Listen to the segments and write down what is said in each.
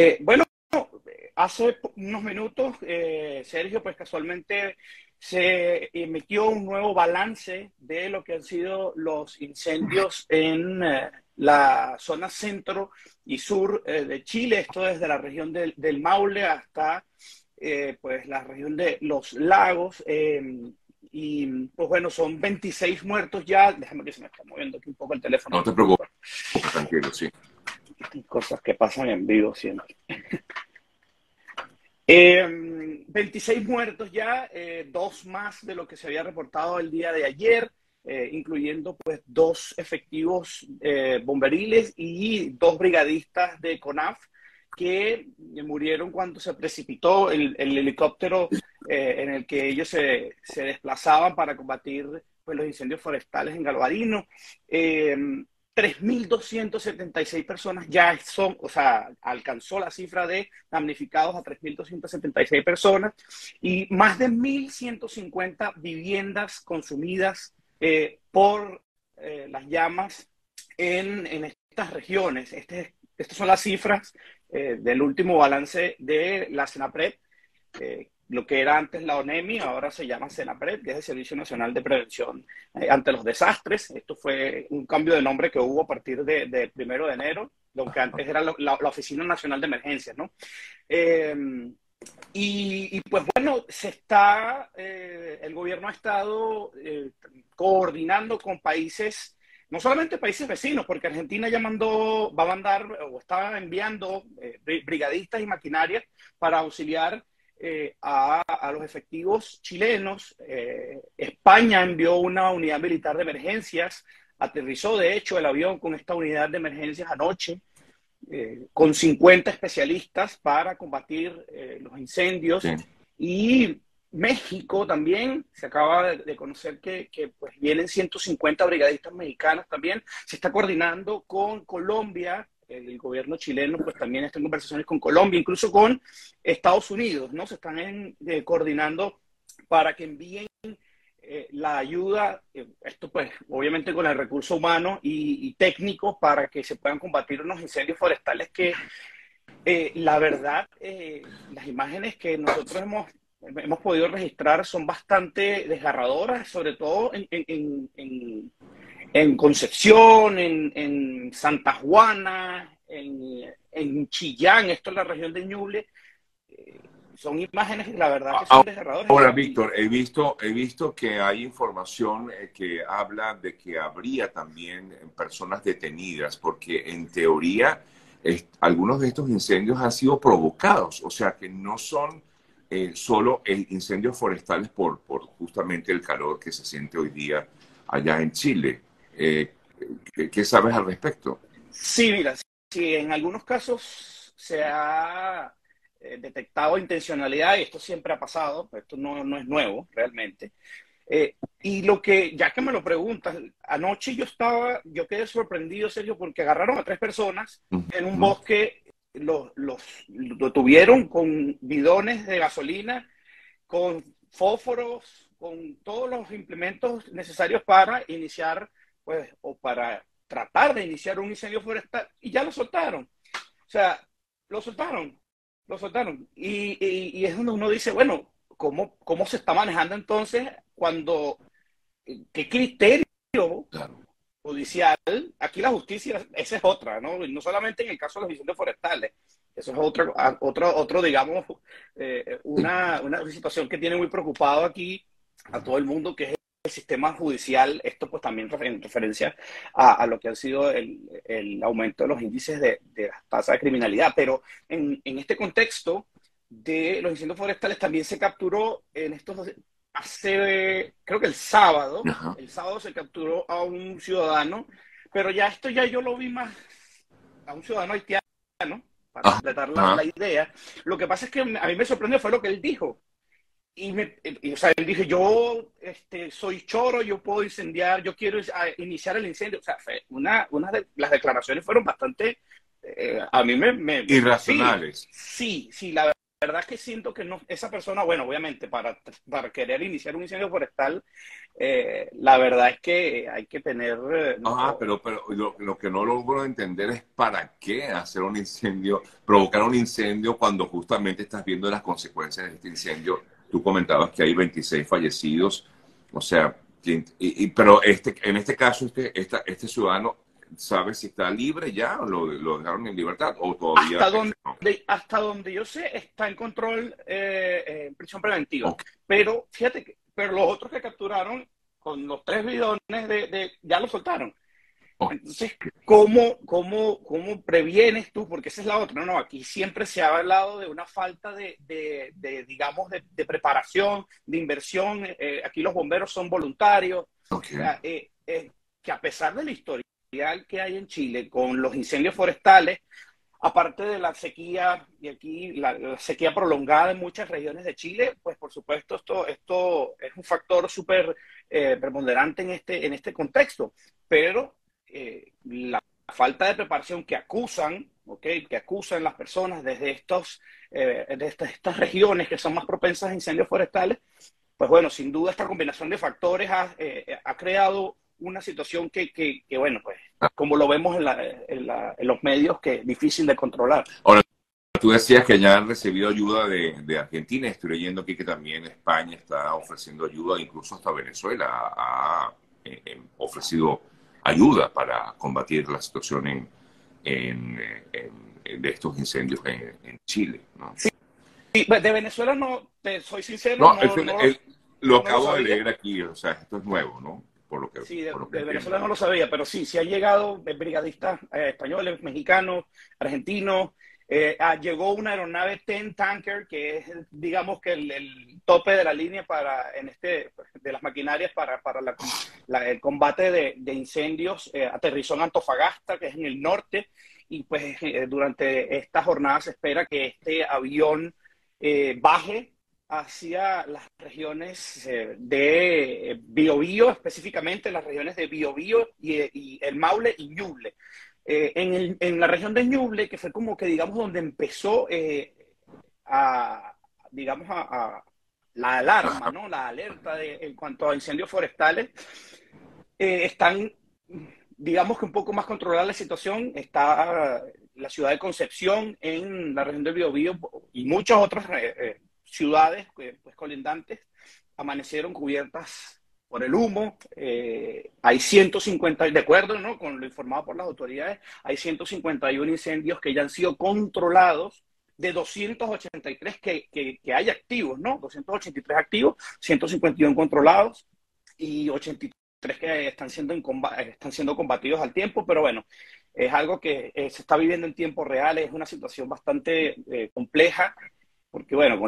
Eh, bueno, hace unos minutos, eh, Sergio, pues casualmente se emitió un nuevo balance de lo que han sido los incendios en eh, la zona centro y sur de Chile, esto desde la región del, del Maule hasta pues la región de los lagos. y pues bueno, son 26 muertos ya. Déjame que se me está moviendo aquí un poco el teléfono. No te preocupes, tranquilo, sí cosas que pasan en vivo siempre. 26 eh, muertos ya, eh, dos más de lo que se había reportado el día de ayer, eh, incluyendo pues dos efectivos bomberiles y dos brigadistas de CONAF que murieron cuando se precipitó el, helicóptero en el que ellos se, se desplazaban para combatir pues, los incendios forestales en Galvarino. 3.276 personas ya son, o sea, alcanzó la cifra de damnificados a 3.276 personas y más de 1.150 viviendas consumidas eh, por eh, las llamas en, estas regiones. Este, estas son las cifras eh, del último balance de la CENAPRED, lo que era antes la ONEMI, ahora se llama CENAPRED, que es el Servicio Nacional de Prevención eh, ante los Desastres. Esto fue un cambio de nombre que hubo a partir del de primero de enero, lo que antes era la, Oficina Nacional de Emergencias, ¿no? Em, y, pues bueno, se está, eh, el gobierno ha estado eh, coordinando con países, no solamente países vecinos, porque Argentina ya mandó, va a mandar o está enviando brigadistas y maquinarias para auxiliar eh, a, los efectivos chilenos. Eh, España envió una unidad militar de emergencias, aterrizó de hecho el avión con esta unidad de emergencias anoche, eh, con 50 especialistas para combatir los incendios. Y México también, se acaba de, conocer que, que, pues, vienen 150 brigadistas mexicanos también. Se está coordinando con Colombia el gobierno chileno pues también está en conversaciones con Colombia, incluso con Estados Unidos, ¿no? Se están eh, coordinando para que envíen eh, la ayuda, eh, esto pues obviamente con el recurso humano y, técnico para que se puedan combatir unos incendios forestales que la verdad, las imágenes que nosotros hemos, hemos podido registrar son bastante desgarradoras, sobre todo en en Concepción, en, Santa Juana, en, Chillán, esto es la región de Ñuble. Eh, son imágenes que la verdad que son desgarradoras. Ahora, Víctor, he visto, he visto que hay información eh, que habla de que habría también personas detenidas, porque en teoría algunos de estos incendios han sido provocados, o sea que no son eh, solo incendios forestales por, por justamente el calor que se siente hoy día allá en Chile. Eh, ¿qué, sabes al respecto? Sí, mira, sí, en algunos casos se ha eh, detectado intencionalidad, y esto siempre ha pasado, esto no, no es nuevo realmente. Eh, y lo que, ya que me lo preguntas, anoche yo estaba, yo quedé sorprendido, Sergio, porque agarraron a tres personas en un bosque, los, los, lo tuvieron con bidones de gasolina, con fósforos, con todos los implementos necesarios para iniciar pues, o para tratar de iniciar un incendio forestal y ya lo soltaron. O sea, lo soltaron, lo soltaron. Y, es donde uno dice, bueno, ¿cómo, ¿cómo se está manejando entonces cuando, qué criterio judicial? Aquí la justicia, esa es otra, ¿no? Y no solamente en el caso de los incendios forestales. Eso es otro, otro, otro digamos, eh, una, una situación que tiene muy preocupado aquí a todo el mundo, que es el sistema judicial, esto pues también en referencia a, lo que ha sido el, el, aumento de los índices de, de las tasas de criminalidad. Pero en, en, este contexto de los incendios forestales también se capturó en estos hace, creo que el sábado, el sábado se capturó a un ciudadano, pero ya esto ya yo lo vi más a un ciudadano haitiano, para completar la, la idea. Lo que pasa es que a mí me sorprendió fue lo que él dijo y, me, o sea, él dije, yo este, soy choro, yo puedo incendiar, yo quiero iniciar el incendio. O sea, una, una de las declaraciones fueron bastante, eh, a mí me... Irracionales. Sí, sí, la verdad es que siento que no, esa persona, bueno, obviamente, para, para querer iniciar un incendio forestal, eh, la verdad es que hay que tener... Ah, pero, pero lo, que no logro entender es para qué hacer un incendio, provocar un incendio cuando justamente estás viendo las consecuencias de este incendio. Tú comentabas que hay 26 fallecidos, o sea, y, pero este, en este caso, este, este ciudadano ¿Sabes si está libre ya o lo, dejaron en libertad o todavía? Hasta donde, hasta donde yo sé, está en control, eh, en prisión preventiva. Pero fíjate que, pero los otros que capturaron con los tres bidones de, ya lo soltaron. Entonces, ¿cómo, cómo, ¿cómo previenes tú? Porque esa es la otra. No, no, aquí siempre se ha hablado de una falta de, de, digamos, de, preparación, de inversión. Eh, aquí los bomberos son voluntarios. Eh, que a pesar de la historia que hay en Chile con los incendios forestales, aparte de la sequía, y aquí la, sequía prolongada en muchas regiones de Chile, pues por supuesto esto, esto es un factor súper eh, preponderante en este, en este contexto, pero eh, la falta de preparación que acusan, ¿okay? que acusan las personas desde, estos, eh, estas, regiones que son más propensas a incendios forestales, pues bueno, sin duda esta combinación de factores ha, ha creado una situación que, que, bueno, pues como lo vemos en, la, en, los medios, que es difícil de controlar. Ahora, tú decías que ya han recibido ayuda de, de, Argentina, estoy leyendo aquí que también España está ofreciendo ayuda, incluso hasta Venezuela ha, eh, eh, ofrecido ayuda para combatir la situación en, en, de estos incendios en, Chile. ¿no? Sí. Pues, de Venezuela no, te soy sincero. No, lo acabo de leer aquí, o sea, esto es nuevo, ¿no? sí, de, Venezuela no lo sabía, pero sí, sí ha llegado brigadistas eh, españoles, mexicanos, argentinos. Eh, ah, llegó una aeronave TEN Tanker, que es, digamos, que el, tope de la línea para, en este, de las maquinarias para, para el combate de, incendios. Eh, aterrizó en Antofagasta, que es en el norte, y pues durante esta jornada se espera que este avión baje hacia las regiones eh, de Biobío, específicamente las regiones de Biobío y, el Maule y Ñuble. Eh, en, la región de Ñuble, que fue como que, digamos, donde empezó eh, a, digamos, a, la alarma, ¿no? La alerta de, en cuanto a incendios forestales, están, digamos que un poco más controlada la situación. Está la ciudad de Concepción en la región de Biobío y muchas otras ciudades pues, colindantes amanecieron cubiertas por el humo. Eh, hay 150, de acuerdo ¿no? con lo informado por las autoridades, hay 151 incendios que ya han sido controlados de 283 que, que, que hay activos, ¿no? 283 activos, 151 controlados y 83 que están siendo, están siendo combatidos al tiempo, pero bueno, es algo que eh, se está viviendo en tiempo real, es una situación bastante eh, compleja porque bueno,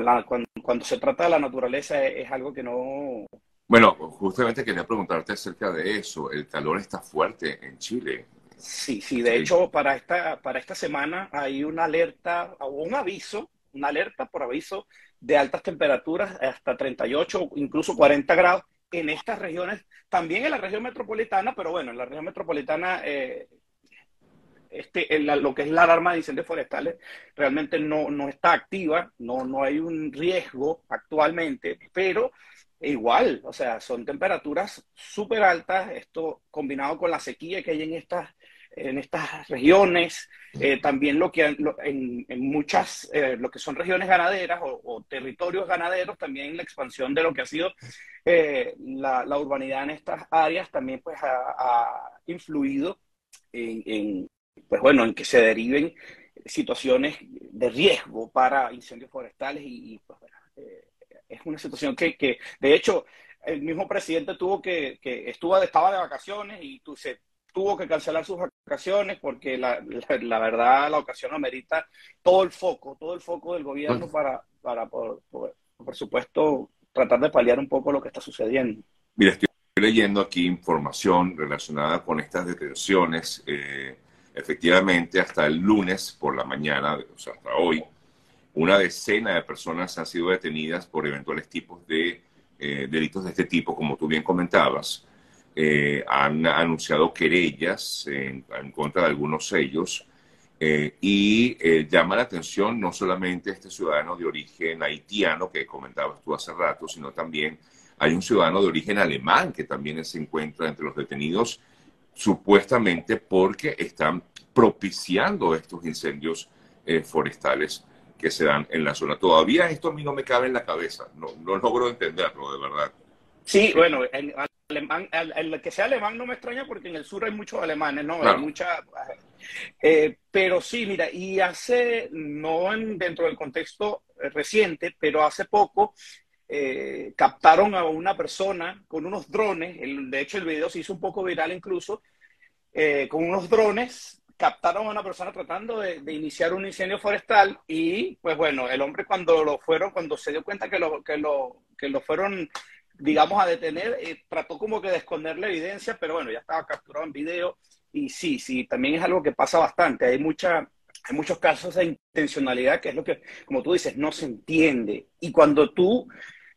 cuando, se trata de la naturaleza es, algo que no... Bueno, justamente quería preguntarte acerca de eso. El calor está fuerte en Chile. Sí, sí, de hecho para esta, para esta semana hay una alerta o un aviso, una alerta por aviso de altas temperaturas hasta 38, incluso 40 grados en estas regiones, también en la región metropolitana, pero bueno, en la región metropolitana eh, este, lo que es la alarma de incendios forestales realmente no, no está activa, no, no hay un riesgo actualmente, pero igual, o sea, son temperaturas súper altas, esto combinado con la sequía que hay en estas, en estas regiones, eh, también lo que en, en muchas, eh, lo que son regiones ganaderas o, territorios ganaderos, también la expansión de lo que ha sido eh, la, la, urbanidad en estas áreas también pues ha, influido en, pues bueno, en que se deriven situaciones de riesgo para incendios forestales y, pues, eh, es una situación que, que, de hecho, el mismo presidente tuvo que, que estuvo, estaba de vacaciones y tu, se tuvo que cancelar sus vacaciones porque la, la, verdad la ocasión amerita todo el foco, todo el foco del gobierno para, para por, por, supuesto, tratar de paliar un poco lo que está sucediendo. Mira, estoy leyendo aquí información relacionada con estas detenciones. Eh, Efectivamente, hasta el lunes por la mañana, o sea, hasta hoy, una decena de personas han sido detenidas por eventuales tipos de eh, delitos de este tipo, como tú bien comentabas. Eh, han anunciado querellas en, contra de algunos sellos Eh, y eh, llama la atención no solamente este ciudadano de origen haitiano que comentabas tú hace rato, sino también hay un ciudadano de origen alemán que también se encuentra entre los detenidos, supuestamente porque están propiciando estos incendios eh, forestales que se dan en la zona. Todavía esto a mí no me cabe en la cabeza, no, no logro entenderlo, de verdad. Sí, bueno, en alemán, el, que sea alemán no me extraña porque en el sur hay muchos alemanes, ¿no? Hay mucha, eh, pero sí, mira, y hace, no en, dentro del contexto reciente, pero hace poco eh, captaron a una persona con unos drones, de hecho el video se hizo un poco viral incluso, eh, con unos drones captaron a una persona tratando de, iniciar un incendio forestal y pues bueno, el hombre cuando lo fueron, cuando se dio cuenta que lo, que lo, que lo fueron digamos, a detener, trató como que de esconder la evidencia, pero bueno, ya estaba capturado en video y sí, sí, también es algo que pasa bastante. Hay, mucha, hay muchos casos de intencionalidad, que es lo que, como tú dices, no se entiende. Y cuando tú,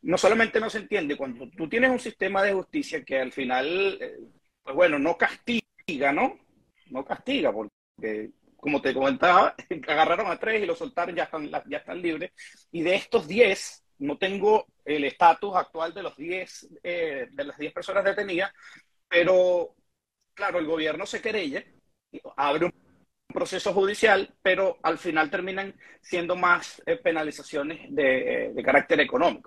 no solamente no se entiende, cuando tú tienes un sistema de justicia que al final, eh, pues bueno, no castiga, ¿no? No castiga, porque como te comentaba, agarraron a tres y los soltaron, ya están, ya están libres. Y de estos diez, no tengo el estatus actual de los diez, eh, de las diez personas detenidas, pero claro, el gobierno se querella, abre un proceso judicial, pero al final terminan siendo más eh, penalizaciones de, de carácter económico.